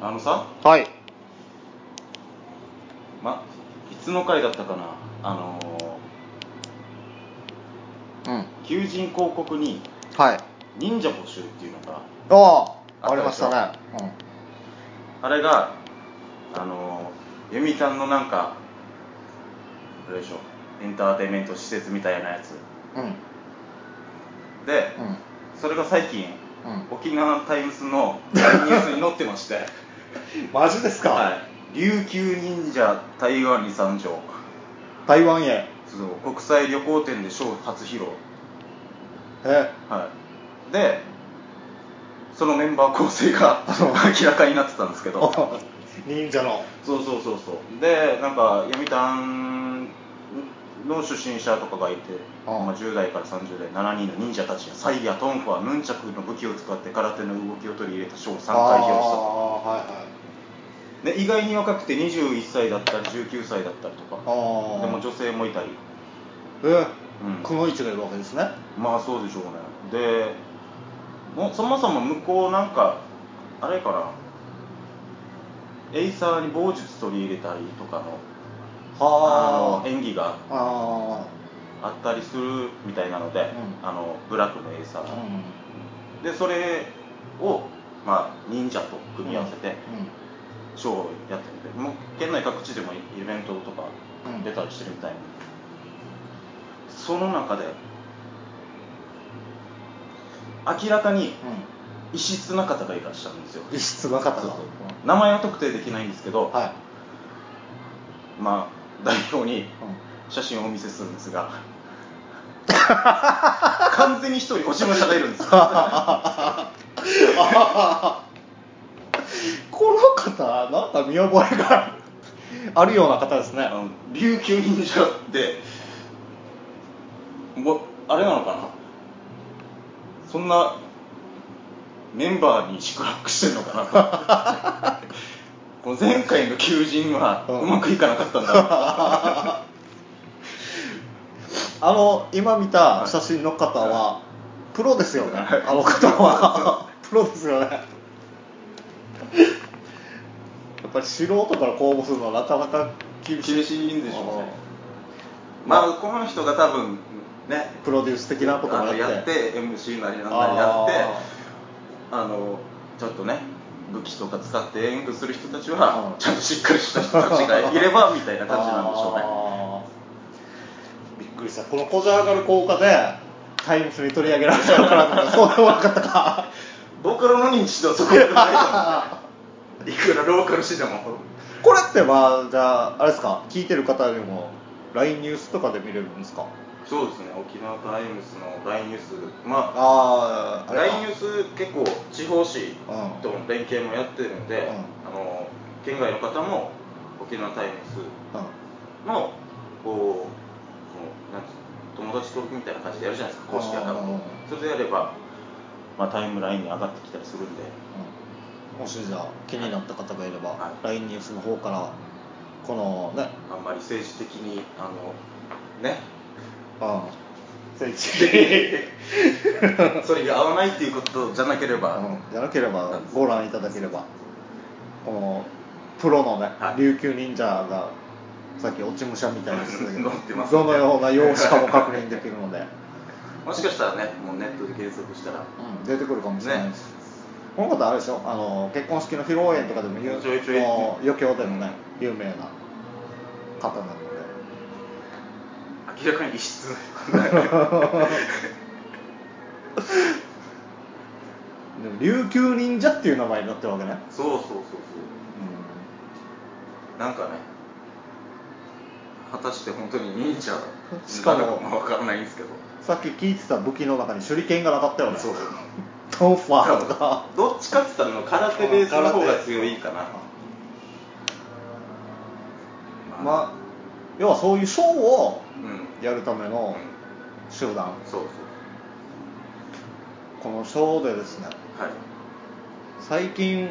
あのさはい。まいつの回だったかなあのうん。ー求人広告にはい。忍者募集っていうのがあああありましたね。あれがあのー読谷のなんかあれでしょ？エンターテインメント施設みたいなやつ。うん。うんで、うん。それが最近、うん。沖縄タイムズのニュースに載ってまして マジですか、はい、琉球忍者台湾に参上台湾へ。そう国際旅行展でショー初披露。え？はい。でそのメンバー構成が 明らかになってたんですけど。忍者の。そうそうそうそう。でなんか読谷の初心者とかがいて、ああ。まあ、10代から30代7人の忍者たちがサイやトンファーヌンチャクの武器を使って空手の動きを取り入れたショーを3回披露したと。はいはい。で意外に若くて21歳だったり19歳だったりとか。でも女性もいたり。え？うん。くのいちがいるわけですね。まあそうでしょうね。でもそもそも向こうなんかあれかな。エイサーに棒術取り入れたりとかのあはの演技があったりするみたいなので、うん。あのブラックのエイサー。でそれを、まあ、忍者と組み合わせてうん。ショーをやってみてもう県内各地でもイベントとかうん。出たりしてるみたいな、その中で明らかに異質な方がいらっしゃるんですよ。異質な方名前は特定できないんですけど、はい、まあ代表にうん。写真をお見せするんですが完全に一人落ち武者がいるんですよ。この方なんか見覚えがある。ような方ですね。あの琉球忍者ってもうあれなのかな？そんなメンバーに宿泊してるのかな？この前回の求人はうん。うまくいかなかったんだ。あの今見た写真の方はプロですよね。あの方は。プロですよね。やっぱり素人から公募するのはなかなか厳しい。厳しいんでしょうね。まあこの人が多分ね。プロデュース的なことあのもやっやってて MC なりなんなりやってああのちょっとね武器とか使って演舞する人たちはうん。ちゃんとしっかりした人たちがいれば みたいな感じなんでしょうね。びっくりした。このこじゃ上がる効果でタイムスに取り上げられたのかなと思ったそうでもなかったか。僕らの認知度はそこまでないと いくらローカル誌でも。これってまあじゃああれですか？聞いてる方にも LINE ニュースとかで見れるんですか？そうですね。沖縄タイムズの LINE ニュース。まあああ LINE ニュース結構地方紙うんとの連携もやってるんで、うん。あの県外の方も沖縄タイムズうん。のこうなん友達登録みたいな感じでやるじゃないですか公式アカウント。うん。それでやれば、まあ、タイムラインに上がってきたりするんで。うん。もしじゃあ気になった方がいれば、はい。LINE ニュースの方からこのねあんまり政治的にあのねあ政治的それが合わないっていうことじゃなければ、うん。じゃなければご覧いただければ。このプロのね、はい。琉球忍者がさっき落ち武者みたいですけど ね。どのような容姿かも確認できるので、もしかしたらねもうネットで検索したら。うん、出てくるかもしれないです、この方あれでしょ？あの結婚式の披露宴とかでも有ちょ余興でもね、有名な方なので明らかに異質 でも琉球忍者っていう名前になってるわけね、そうそうそうそう。なんかね。果たして本当に忍者しかもなのからないんですけど。さっき聞いてた武器の中に手裏剣がなかったよね。そう。トンファーとかどっちかって言ったら空手ベースの方が強いかなまあ要はそういうショーをうんやるためのうん。集団。そうそう。このショーでですね。はい。最近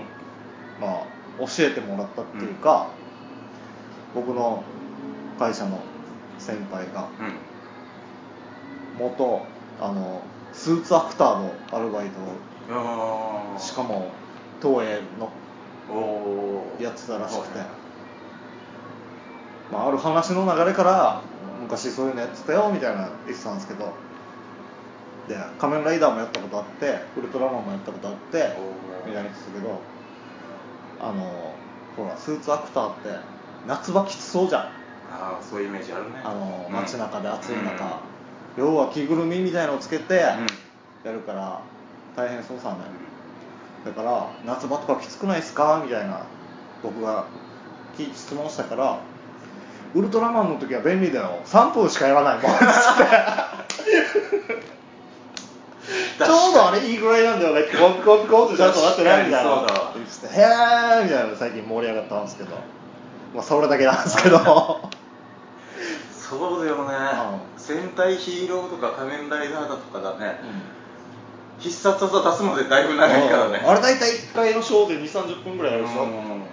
まあ教えてもらったっていうか、僕の会社の先輩がうん。元あのスーツアクターのアルバイトをしかも東映のやってたらしくて。はいまあ、ある話の流れから昔そういうのやってたよみたいな言ってたんですけど。で仮面ライダーもやったことあってウルトラマンもやったことあってみたいな言ってたけど。あのほらスーツアクターって夏場きつそうじゃん。ああそういうイメージあるね。あのうん。街中で暑い中、要は着ぐるみみたいのをつけてうん。やるから大変そうさね、だから夏場とかきつくないですか？みたいな僕が聞質問したからウルトラマンの時は便利だよ。3分しかやらないもん。っつってちょうどあれいいぐらいなんだよね。ピコンピコンピコンってちゃんとなってないみたいな。っててへえみたいな。最近盛り上がったんですけど。まあそれだけなんですけど。そうだよね。う戦隊ヒーローとか仮面ライダーだとかだね。必殺技出すまでだいぶ長いからね。あれ大体1回のショーで2 3 0分ぐらいやるでしょ、うん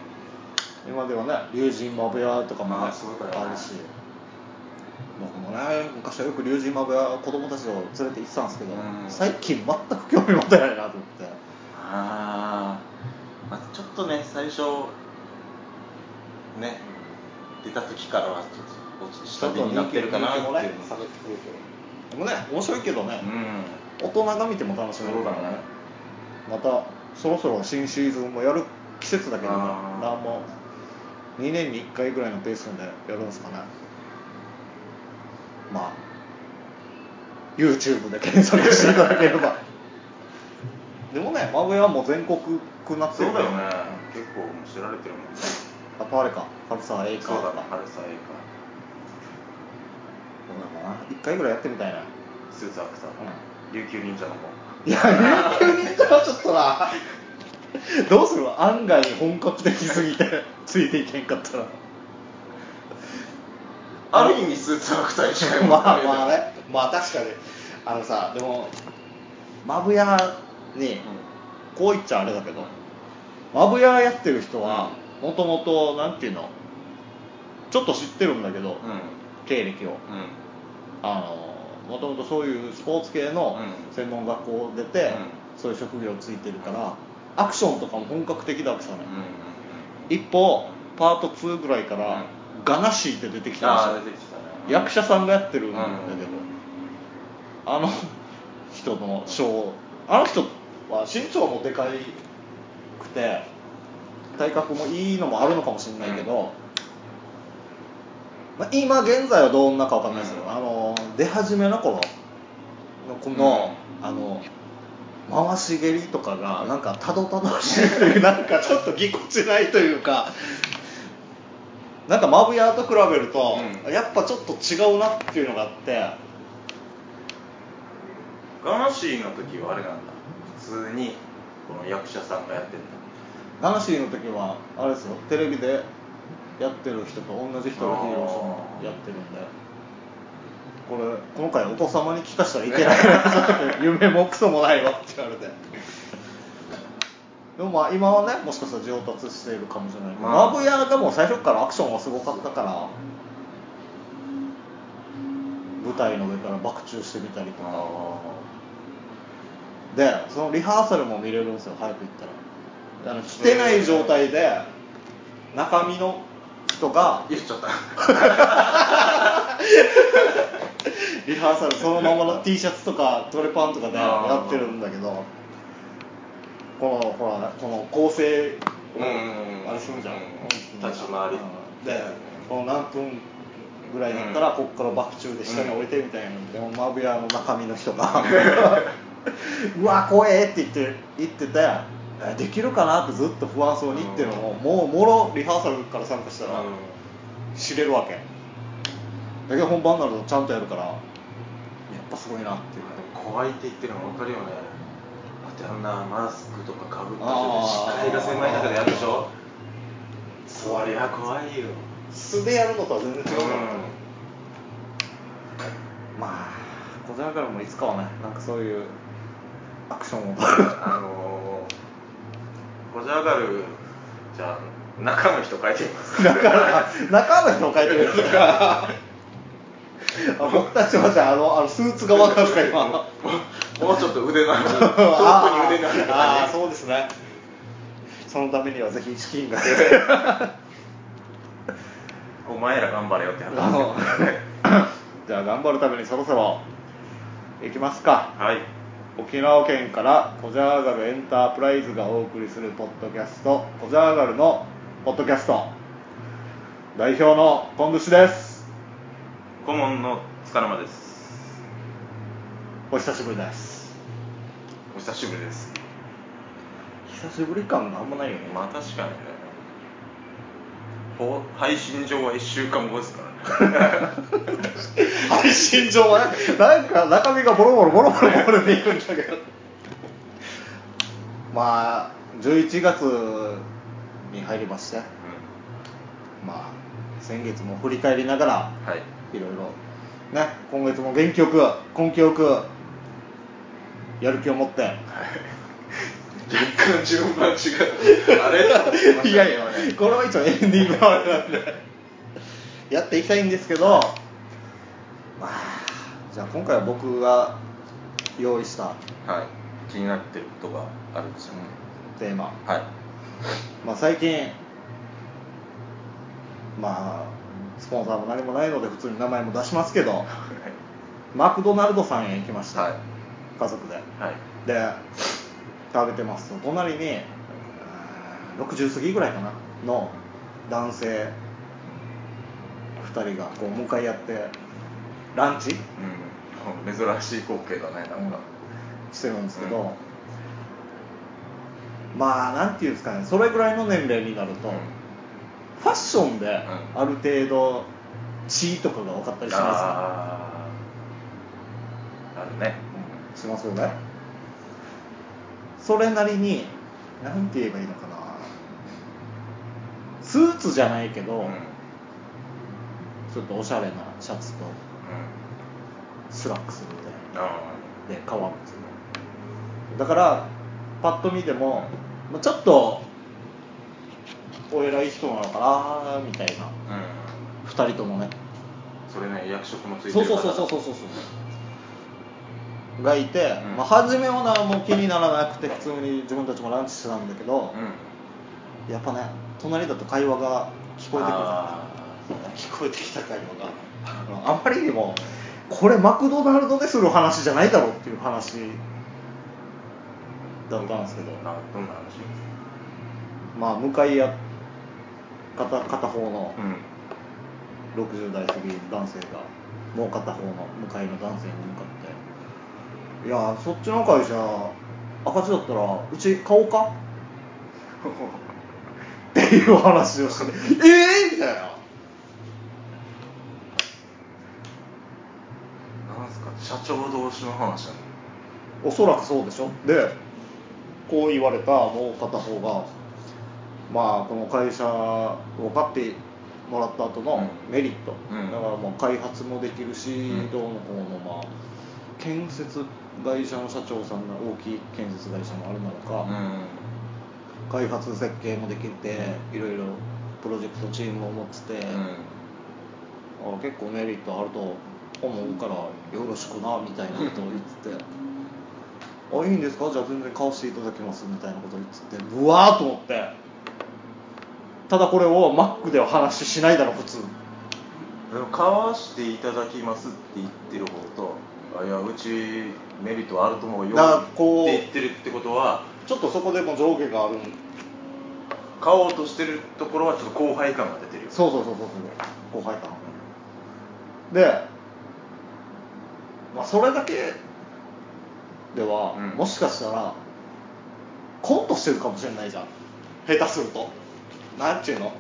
今ではね龍神マブヤとかもねまあそうだよね。あるし。僕もね昔はよく龍神マブヤ子供たちを連れて行ってたんですけど、うん。最近全く興味持てないなと思って。あー、まあちょっとね最初ね出た時からはちょっと下火になってるかなっていうの。ねでもね面白いけどね、うん。大人が見ても楽しめる。からね。またそろそろ新シーズンもやる季節だけどねあー。なんも2年に1回ぐらいのペースでやるんですかね。まあ YouTube で検索していただければ。でもねマブヤはもう全国区なってるそうだよね。結構知られてるもんね。あとあれか春沢エイカそうだーとかね春さえそうだな。1回ぐらいやってみたいな。かスーツアクター、う琉球忍者の方。いや琉球忍者はちょっとな どうする？案外本格的すぎてついていけんかったら。ある意味スーツアクターに近いまあまあね。まあ確かに。あのさでもマブヤにこう言っちゃあれだけどマブヤやってる人はもともとなんていうのちょっと知ってるんだけど、うん。経歴を。うん。あのもともとそういうスポーツ系のうん。専門学校出て、うん。そういう職業ついてるからアクションとかも本格的だわけさね、うん。一方パート2ぐらいから、ガナシーって出てきたんですよ。ね。役者さんがやってるんだけど、うんあの人のショーあの人は身長もでかいくて体格もいいのもあるのかもしれないけど、まあ、今現在はどんなかわかんないですよ、うん。あの出始めの頃のこの、あの回し蹴りとかがなんかたどたどしいというなんかちょっとぎこちないというかなんかマブヤと比べると、うん。やっぱちょっと違うなっていうのがあって。ガナシーの時はあれなんだ。普通にこの役者さんがやってんだガナシーの時はあれですよ。テレビでやってる人と同じ人がヒーローショーもやってるんでこれ今回お子様に聞かしたらいけない。夢もクソもないわって言われて。でもまあ今はねもしかしたら上達しているかもしれないけど、まあ。マブヤがもう最初からアクションはすごかったから舞台の上から爆中してみたりとか。でそのリハーサルも見れるんですよ早く行ったら。あの着てない状態で中身の人が言っちゃった リハーサルそのままの T シャツとかトレパンとかでやってるんだけどこのほらこの構成をうんあれするじゃん、うん。立ち回り。うんでこの何分ぐらいだったらここから爆中で下に降りてみたいなのでもマブヤの中身の人が。う わ怖えって言って言っててえできるかなってずっと不安そうに言ってるのをもうもろリハーサルから参加したら知れるわけ。だけど本番になるとちゃんとやるからすごいなっていう怖いって言ってるの分かるよね。だってあんなマスクとかかぶってあー。視界が狭い中でやるでしょ？そりゃ怖いよ。素でやるのとは全然違うから、うん。まあこちらからもいつかはねなんかそういうアクションを。あのー、コジャガルじゃあ中の人書いてみます中中の人を書いてるんですか？あ僕たちはじゃああのあのスーツ側なんですか今もうもうちょっと腕のある遠くに腕のあるあそうですね。そのためにはぜひ資金が お前ら頑張れよって話。じゃあ頑張るためにそろそろ行きますか。はい。沖縄県からコジャーガルエンタープライズがお送りするポッドキャストコジャーガルのポッドキャスト。代表のコングシです顧問の塚沼です。お久しぶりです。お久しぶりです。久しぶり感があんまないよね。まあ確かにね。ほ配信上は1週間後ですからね。配信上は？ねなんか中身がボロボロボロボロボロでいくんだけど。まあ11月に入りまして。まあ先月も振り返りながらうんはいいろいろね今月も元気よく根気よくやる気を持って。若干順番違う。あれ？いやいやこれは一応エンディングのあれなんで。やっていきたいんですけどまあじゃあ今回は僕が用意したはい。気になってることがあるんですよね。テーマ。はい。まあ最近まあスポンサーも何もないので普通に名前も出しますけどマクドナルドさんへ行きました、はい。家族で。はい。で食べてますと隣にうん60過ぎぐらいかなの男性2人がこう向かい合ってランチ？うん。珍しい光景だねなんか。してるんですけど、うんまあなんていうんですかねそれぐらいの年齢になると、うんファッションでん。ある程度地位とかが分かったりしますあるね。しますよね。それなりになんて言えばいいのかな。スーツじゃないけど、うん。うんちょっとおしゃれなシャツとスラックスみたいな。あで革靴だからパッと見てもまあちょっとお偉い人なのかなみたいな。あうん。2人ともね。それね役職もついてるそうそうそうそうそうそうそう。がいて、うん。まあ、初めはなもう気にならなくて普通に自分たちもランチしてたんだけど、うん。やっぱね隣だと会話が聞こえてくる。あ聞こえてきた会話が。あんまりにもこれマクドナルドでする話じゃないだろうっていう話だったんですけど。どんな話まあ向かい合片片方のうん。60代過ぎ男性がもう片方の向かいの男性に向かって「いやそっちの会社赤字だったらうち買おうか?」っていう話をして「え えー!」みたいな。なんすか？社長同士の話おそらくそうでしょ。でこう言われたもう片方がまあこの会社を買ってもらった後のメリット、うん。だからもう開発もできるし、ん。どうのこうのまあ建設会社の社長さんが大きい建設会社もあるなのか、うん。開発設計もできていろいろプロジェクトチームを持ってて、あ結構メリットあると思うからよろしくなみたいなことを言ってて「あいいんですか？じゃあ全然買わせていただきます」みたいなことを言っててうわーと思ってただこれをマックでは話しないだろ普通。でも買わしていただきますって言ってる方とあいやうちメリットあると思うよって言ってるってことはちょっとそこでも上下があるん。買おうとしてるところはちょっと後輩感が出てるよ。そうそうそうそうそう。後輩感。でまあそれだけでは、うん。もしかしたらコントしてるかもしれないじゃん。下手するとなんちゅうの？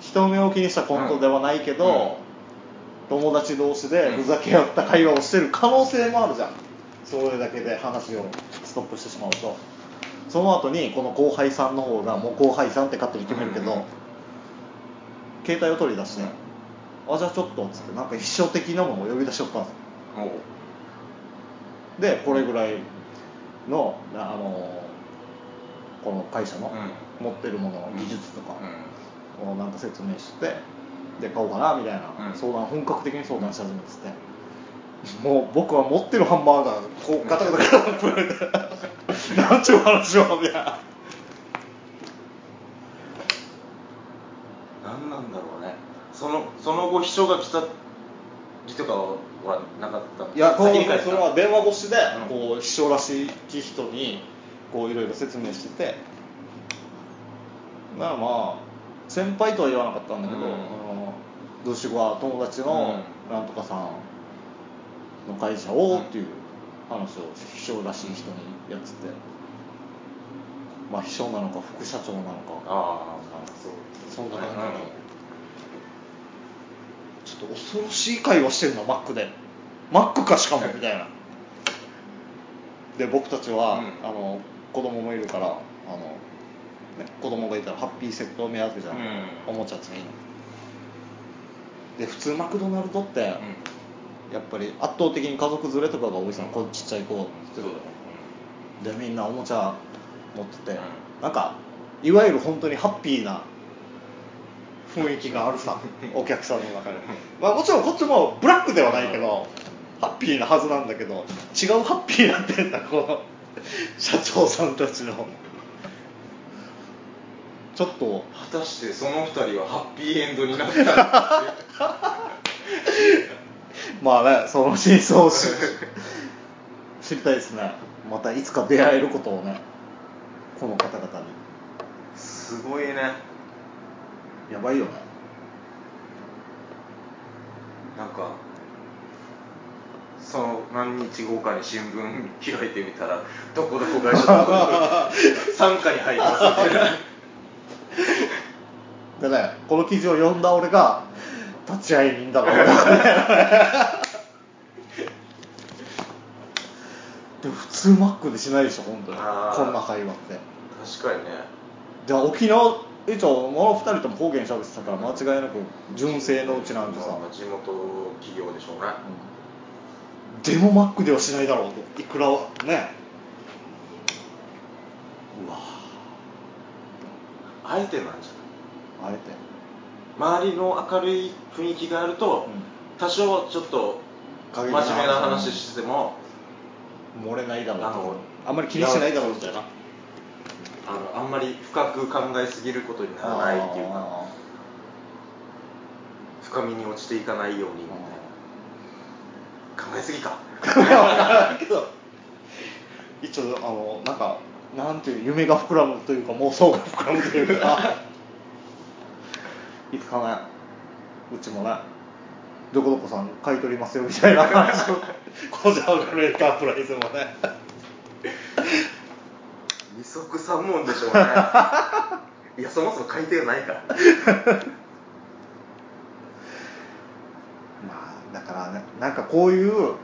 人目を気にしたコントではないけど、うん。友達同士でふざけ合った会話をしてる可能性もあるじゃん。それだけで話をストップしてしまうと。その後にこの後輩さんの方がもう後輩さんって勝手に決めるけど、うん。携帯を取り出して、あじゃあちょっとっつってなんか秘書的なものを呼び出しよったんですよ。でこれぐらいのなあのこの会社の持ってるもの技術とかをなんか説明してで買おうかなみたいな相談本格的に相談し始めてて。もう僕は持ってるハンバーガーこうガタガタガタプレ何ちゅう話をみたいな。何なんだろうね。そのその後秘書が来たりとかはなかった？いやそれは電話越しで、こう秘書らしい人にこういろいろ説明してて。まあまあ先輩とは言わなかったんだけど、うん。あのどうしようは友達のうなんとかさんの会社をっていう話を秘書らしい人にやってて。まあ秘書なのか副社長なのか。ああそう。そんな感じなのちょっと恐ろしい会話してるのマックで。マックかしかもみたいな。で僕たちは、うん。あの子供もいるからあの、ね、子供がいたらハッピーセットを目当てじゃん、うん。おもちゃ次ので普通マクドナルドって、うん。やっぱり圧倒的に家族連れとかが多いさこうちっちゃい子そうだね。でみんなおもちゃ持ってて、うん。なんかいわゆる本当にハッピーな雰囲気があるさお客さんの中で、まあ、もちろんこっちもブラックではないけどハッピーなはずなんだけど違うハッピーなんてんだこの社長さんたちの。ちょっと。果たしてその二人はハッピーエンドになったのか まあねその真相を知知りたいですね。またいつか出会えることをね。この方々に。すごいね。やばいよね。なんかその何日後かに新聞開いてみたらどこどこ会社どこどこ傘下に入りますみたいな。でねこの記事を読んだ俺が立ち会い人だろうな。でも普通マックでしないでしょ本当に。こんな会話って。確かにね。じゃあ沖縄一応この2人とも方言喋ってたから間違いなく純正のうちなんでさ、まあ地元企業でしょうねでもマックではしないだろうと。いくらは。ね。うわ。あえてなんじゃない？あえて。周りの明るい雰囲気があると、多少ちょっと真面目な話してても漏れないだろうと。あんまり気にしないだろうみたいな。あのあんまり深く考えすぎることにならないっていうかあ深みに落ちていかないようにみたいな考えすぎか。ーけど一応あのなんかなんていう夢が膨らむというか妄想が膨らむというか。いつかねうちもねどこどこさん買い取りますよみたいな話をこじゃうメーカープライズもね。二足三門でしょうね。いやそもそも改定がないからまあだからねなんかこういう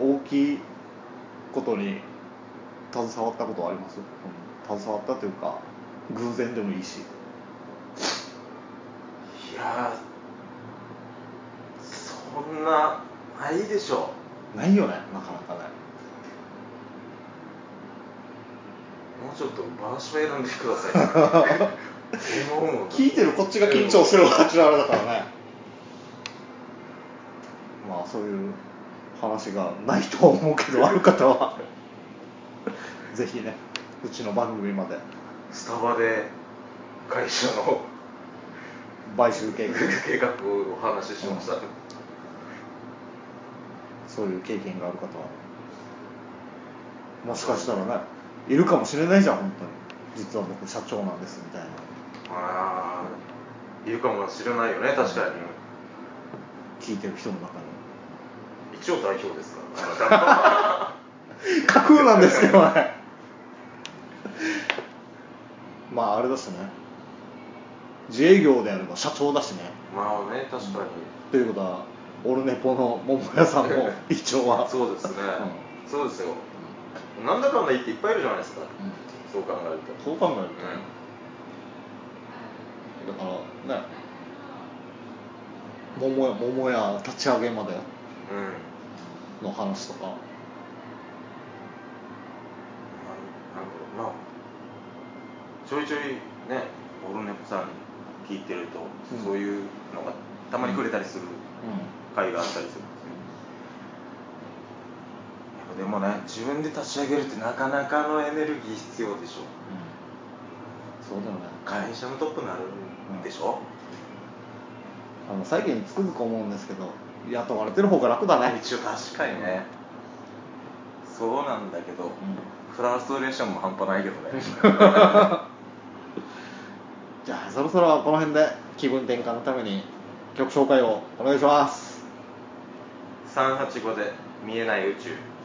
大きいことに携わったことはあります、うん、携わったというか偶然でもいいし。いやーそんなないでしょ。ないよねなかなかね。もうちょっと場所選んでください。聞いてるこっちが緊張するわあれだからね。まあそういう話がないとは思うけどある方は。ぜひねうちの番組まで。スタバで会社の買収計画。計画をお話ししました、そういう経験がある方は。もしかしたらねいるかもしれないじゃん本当に。実は僕社長なんですみたいな。ああいるかもしれないよね確かに。聞いてる人の中に一応代表ですから。あ 架空なんですけどねまああれだしね。自営業であれば社長だしね。まあね確かに、ということはオルネポの桃屋さんも 一応は。そうですね、そうですよ。なんだかんだ言っていっぱいいるじゃないですか、うん。そう考えると。そう考えるとね、だからね桃屋桃屋立ち上げまで。うん、の話とか。なんだろうな。ちょいちょいねオルネコさん聞いてると、うん。そういうのがたまに触れたりする回があったりするんですけど、でもね自分で立ち上げるってなかなかのエネルギー必要でしょ。そうだよね。会社のトップになるんでしょ。あの最近つくづく思うんですけど雇われてる方が楽だね。一応確かにね、そうなんだけど、うん。フラストレーションも半端ないけどね。じゃあそろそろこの辺で気分転換のために曲紹介をお願いします。385で見えない宇宙。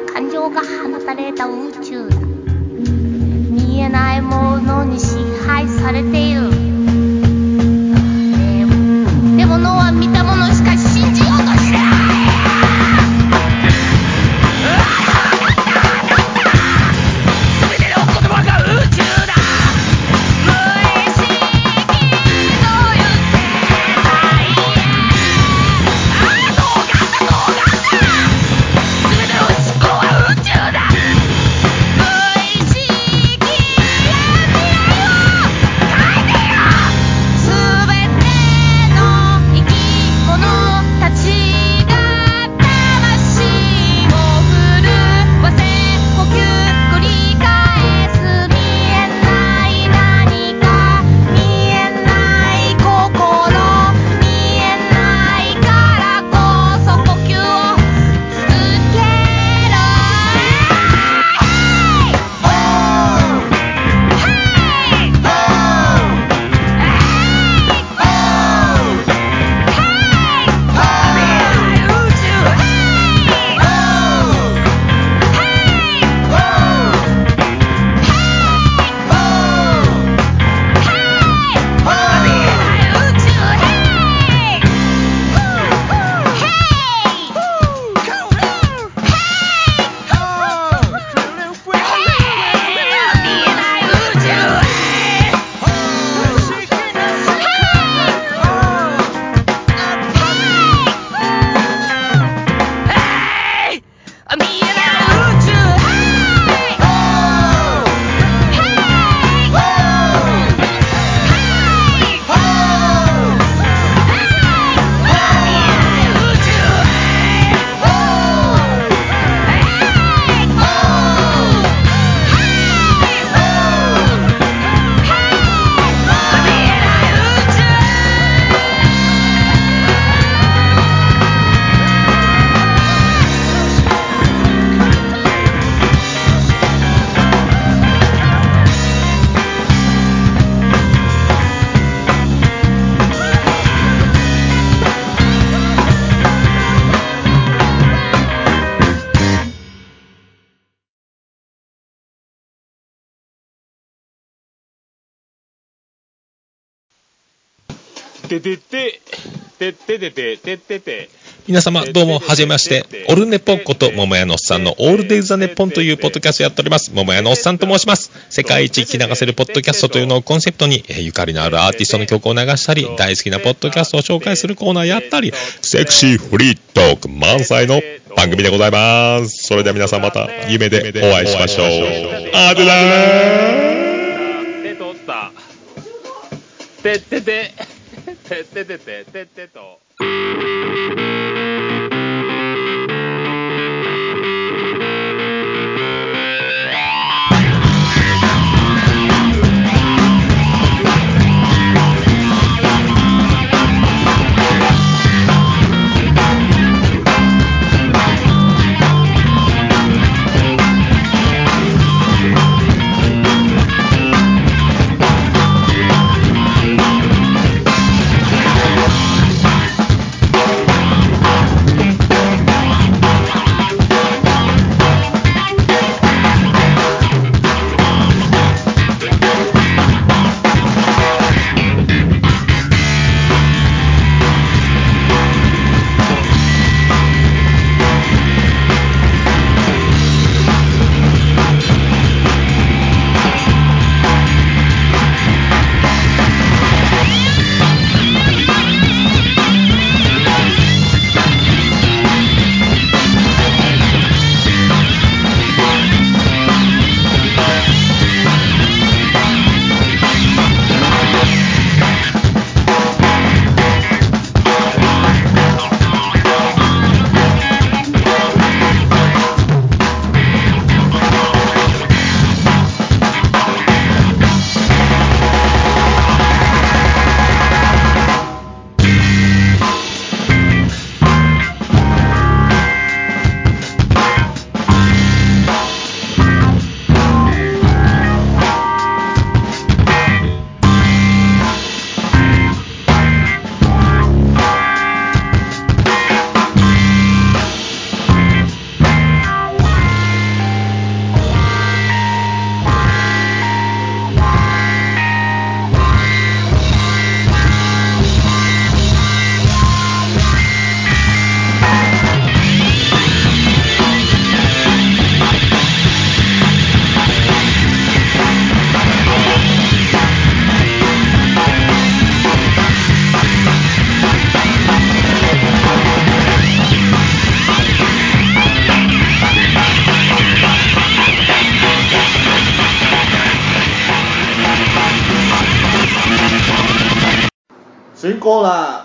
な感情が放たれた宇宙だ。見えないものに支配されている。ててて、てっててて、てってて。皆様どうもはじめまして。オルネポこと桃屋のおっさんのオールデイズ・ザ・ネッポンというポッドキャストやっております。桃屋のおっさんと申します。世界一聞き流せるポッドキャストというのをコンセプトにえーゆかりのあるアーティストの曲を流したり大好きなポッドキャストを紹介するコーナーやったりセクシーフリートーク満載の番組でございます。それでは皆さんまた夢でお会いしましょう。あでだー手取った。てってて、てっててて、ててと。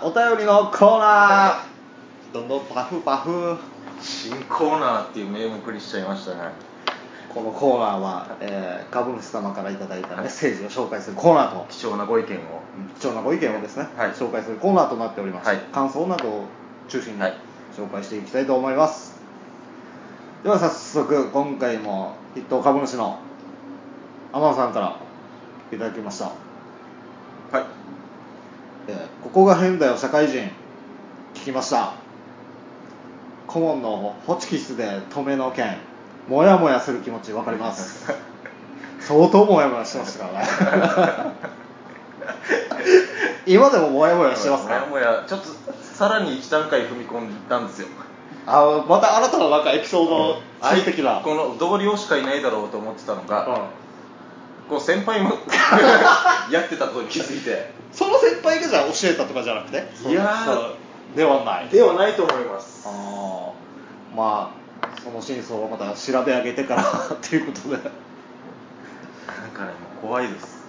お便りのコーナー。どんどんパフパフ。新コーナーっていう名目にしちゃいましたね。このコーナーは、えー株主様からいただいたメッセージを紹介するコーナーと。貴重なご意見を。貴重なご意見をですね、はい。紹介するコーナーとなっております、はい。感想などを中心にはい紹介していきたいと思います、では早速今回も筆頭株主の天野さんからいただきました、はいえーここが変だよ社会人。聞きました。顧問のホチキスで止めの件。モヤモヤする気持ち分かります。相当モヤモヤしてましたからね。今でもモヤモヤしてますか？もやもや。ちょっとさらに一段階踏み込んだんですよ。あまた新たななんかエピソード最適な、この同僚しかいないだろうと思ってたのが、うんこう先輩も やってたことに気づいて。その先輩がじゃあ教えたとかじゃなくて？いやー。ではない。ではないと思います。あー。まあその真相をまた調べ上げてから っていうことで。なんかねもう怖いです。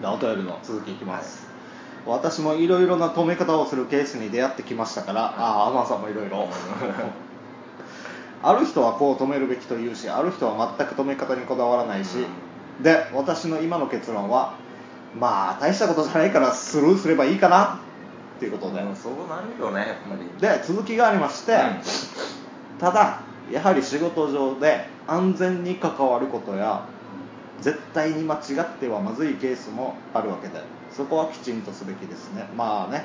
でお便りの。続きいきます、私もいろいろな止め方をするケースに出会ってきましたからああアマンさんもいろいろある人はこう止めるべきと言うしある人は全く止め方にこだわらないし、で私の今の結論はまあ大したことじゃないからスルーすればいいかなっていうことで、うんそうなるよねやっぱり。で続きがありまして、ただやはり仕事上で安全に関わることや絶対に間違ってはまずいケースもあるわけでそこはきちんとすべきですね。まあね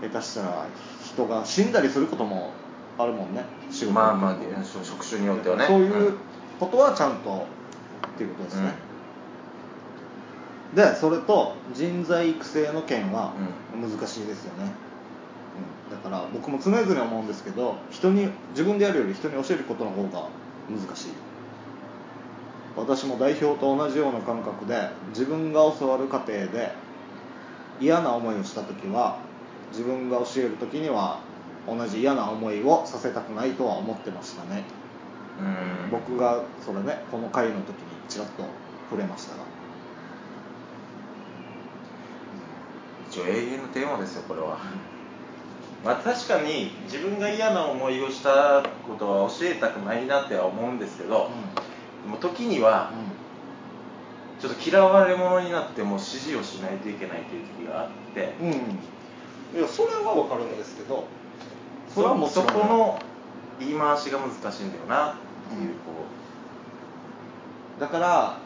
下手したら人が死んだりすることもあるもんね仕事まあまあ職種によってはね。そういうことはちゃんとっていうことですね、でそれと人材育成の件は難しいですよね、うん。だから僕も常々思うんですけど人に自分でやるより人に教えることの方が難しい。私も代表と同じような感覚で自分が教わる過程で嫌な思いをした時は自分が教える時には同じ嫌な思いをさせたくないとは思ってましたね。うん。僕がそれねこの回の時にちらっと触れましたが永遠のテーマですよこれは。まあ確かに自分が嫌な思いをしたことは教えたくないなっては思うんですけど、でも時にはちょっと嫌われ者になっても指示をしないといけないという時があって、うん、うん、いやそれは分かるんですけどそそれはもちろんそこの言い回しが難しいんだよなっていう、こだから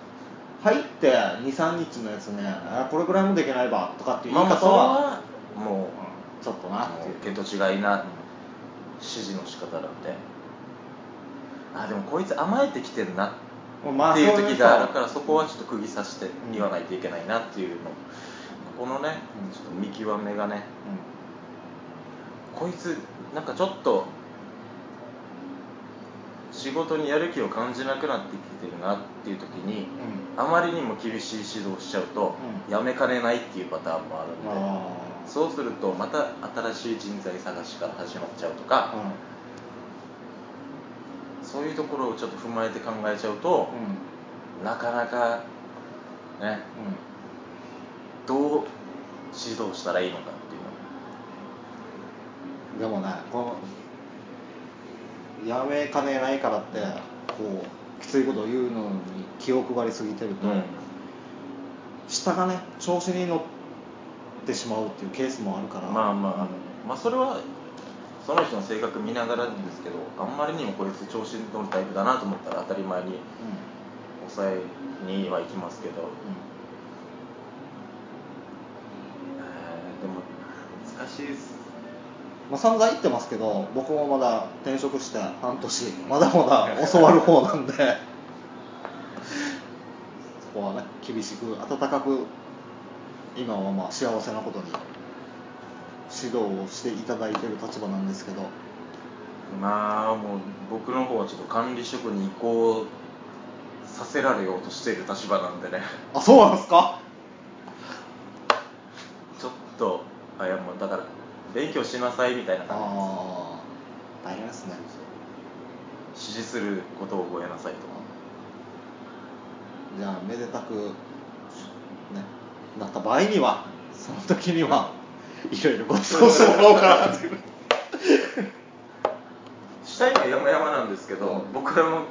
入って23日のやつねあこれぐらいもできないばとかっていう言いうまあまあそれ方ははもちょっとなうっていう。もう見当違いな指示の仕方なんであでもこいつ甘えてきてるなまっていう時があるからそそこはちょっと釘刺して言わないといけないなっていうの、このねちょっと見極めがねこいつなんかちょっと仕事にやる気を感じなくなってきてるなっていう時にあまりにも厳しい指導をしちゃうと、うん。やめかねないっていうパターンもあるんで、あそうするとまた新しい人材探しから始まっちゃうとかあ、うん。そういうところをちょっと踏まえて考えちゃうと、なかなかねどう指導したらいいのかっていうの。うん、でもねこのやめかねないからってこうきついことを言うのに気を配りすぎてると、うん。下がね調子に乗ってしまうっていうケースもあるから。まあまあまあそれはその人の性格見ながらですけどあんまりにもこいつ調子に乗るタイプだなと思ったら当たり前にう抑えには行きますけど、んうん。えーでも難しいですまあ、散々言ってますけど僕もまだ転職して半年まだまだ教わる方なんで そこはね厳しく温かく今はまあ幸せなことに指導をしていただいてる立場なんですけど。まあもう僕の方はちょっと管理職に移行させられようとしている立場なんでね。あそうなんですかちょっとあいやもうだから勉強しなさいみたいなあ感じ。ですあ大変ですね。指示することを覚えなさいとじゃあめでたくねなった場合にはその時にはいろいろご馳走してもらおうかな。っていうしたいのは山々なんですけど、うん。僕らの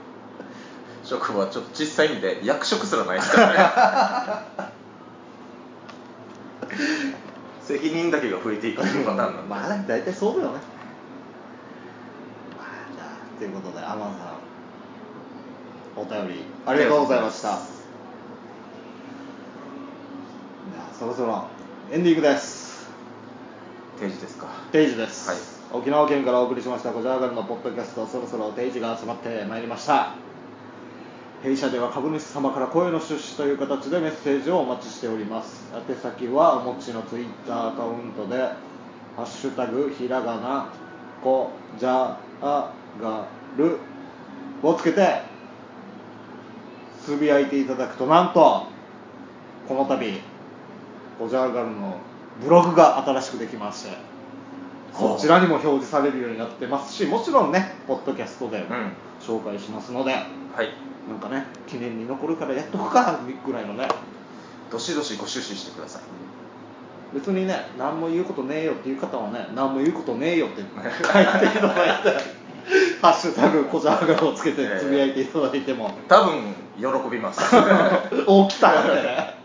職場はちょっと小さいんで役職すらないですからね 責任だけが増えていくっていうパターンなんで、まあ大体そうだよねまあじゃあということでアマンさんお便りありがとうございましたじゃあそろそろエンディングです定時ですか定時です、はい沖縄県からお送りしました「こじゃがるのポッドキャスト」そろそろ定時が集まってまいりました弊社では株主様から声の出資という形でメッセージをお待ちしております。宛先はお持ちのツイッターアカウントで「ハッシュタグひらがなこじゃあがる」をつけてつぶやいていただくとなんとこの度こじゃがるのブログが新しくできましてそちらにも表示されるようになってますしもちろんねポッドキャストでうん。紹介しますので、はいなんかね記念に残るからやっとくかぐらいのね。どしどしご出資してください。別にね何も言うことねえよっていう方はね何も言うことねえよって書いていただいてハッシュタグこじゃがるをつけてつぶやいていただいても。多分喜びます。大きさってね。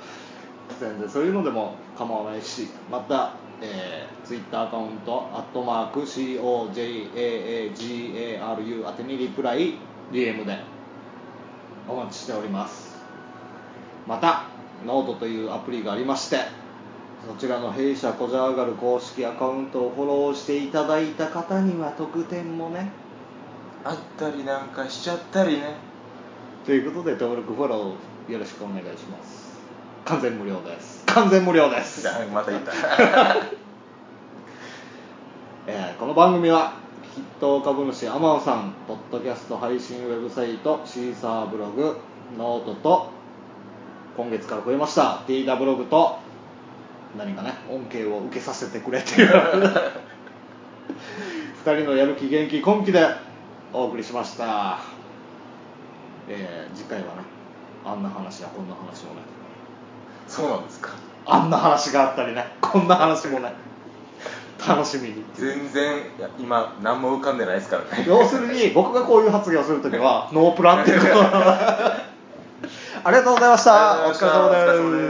全然そういうのでも構わないしまた、えー、ツイッターアカウント「アットマーク #COJAAGARU」宛てにリプライ DM でお待ちしております。またノートというアプリがありましてそちらの弊社こじゃ上がる公式アカウントをフォローしていただいた方には特典もね。あったりなんかしちゃったりね。ということで登録フォローよろしくお願いします。完全無料です。完全無料です。じゃあまた言った。えーこの番組は筆頭株主アマンさんポッドキャスト配信ウェブサイトシーサーブログノートと今月から増えました。TW ブログと何かね恩恵を受けさせてくれっていう 二人のやる気元気根気でお送りしました、えー次回はねあんな話やこんな話もね。そうなんですか。あんな話があったりねこんな話もね楽しみに。全然今何も浮かんでないですからね。要するに僕がこういう発言をするときはノープランっていうこ とありがとうございました。お疲れ様です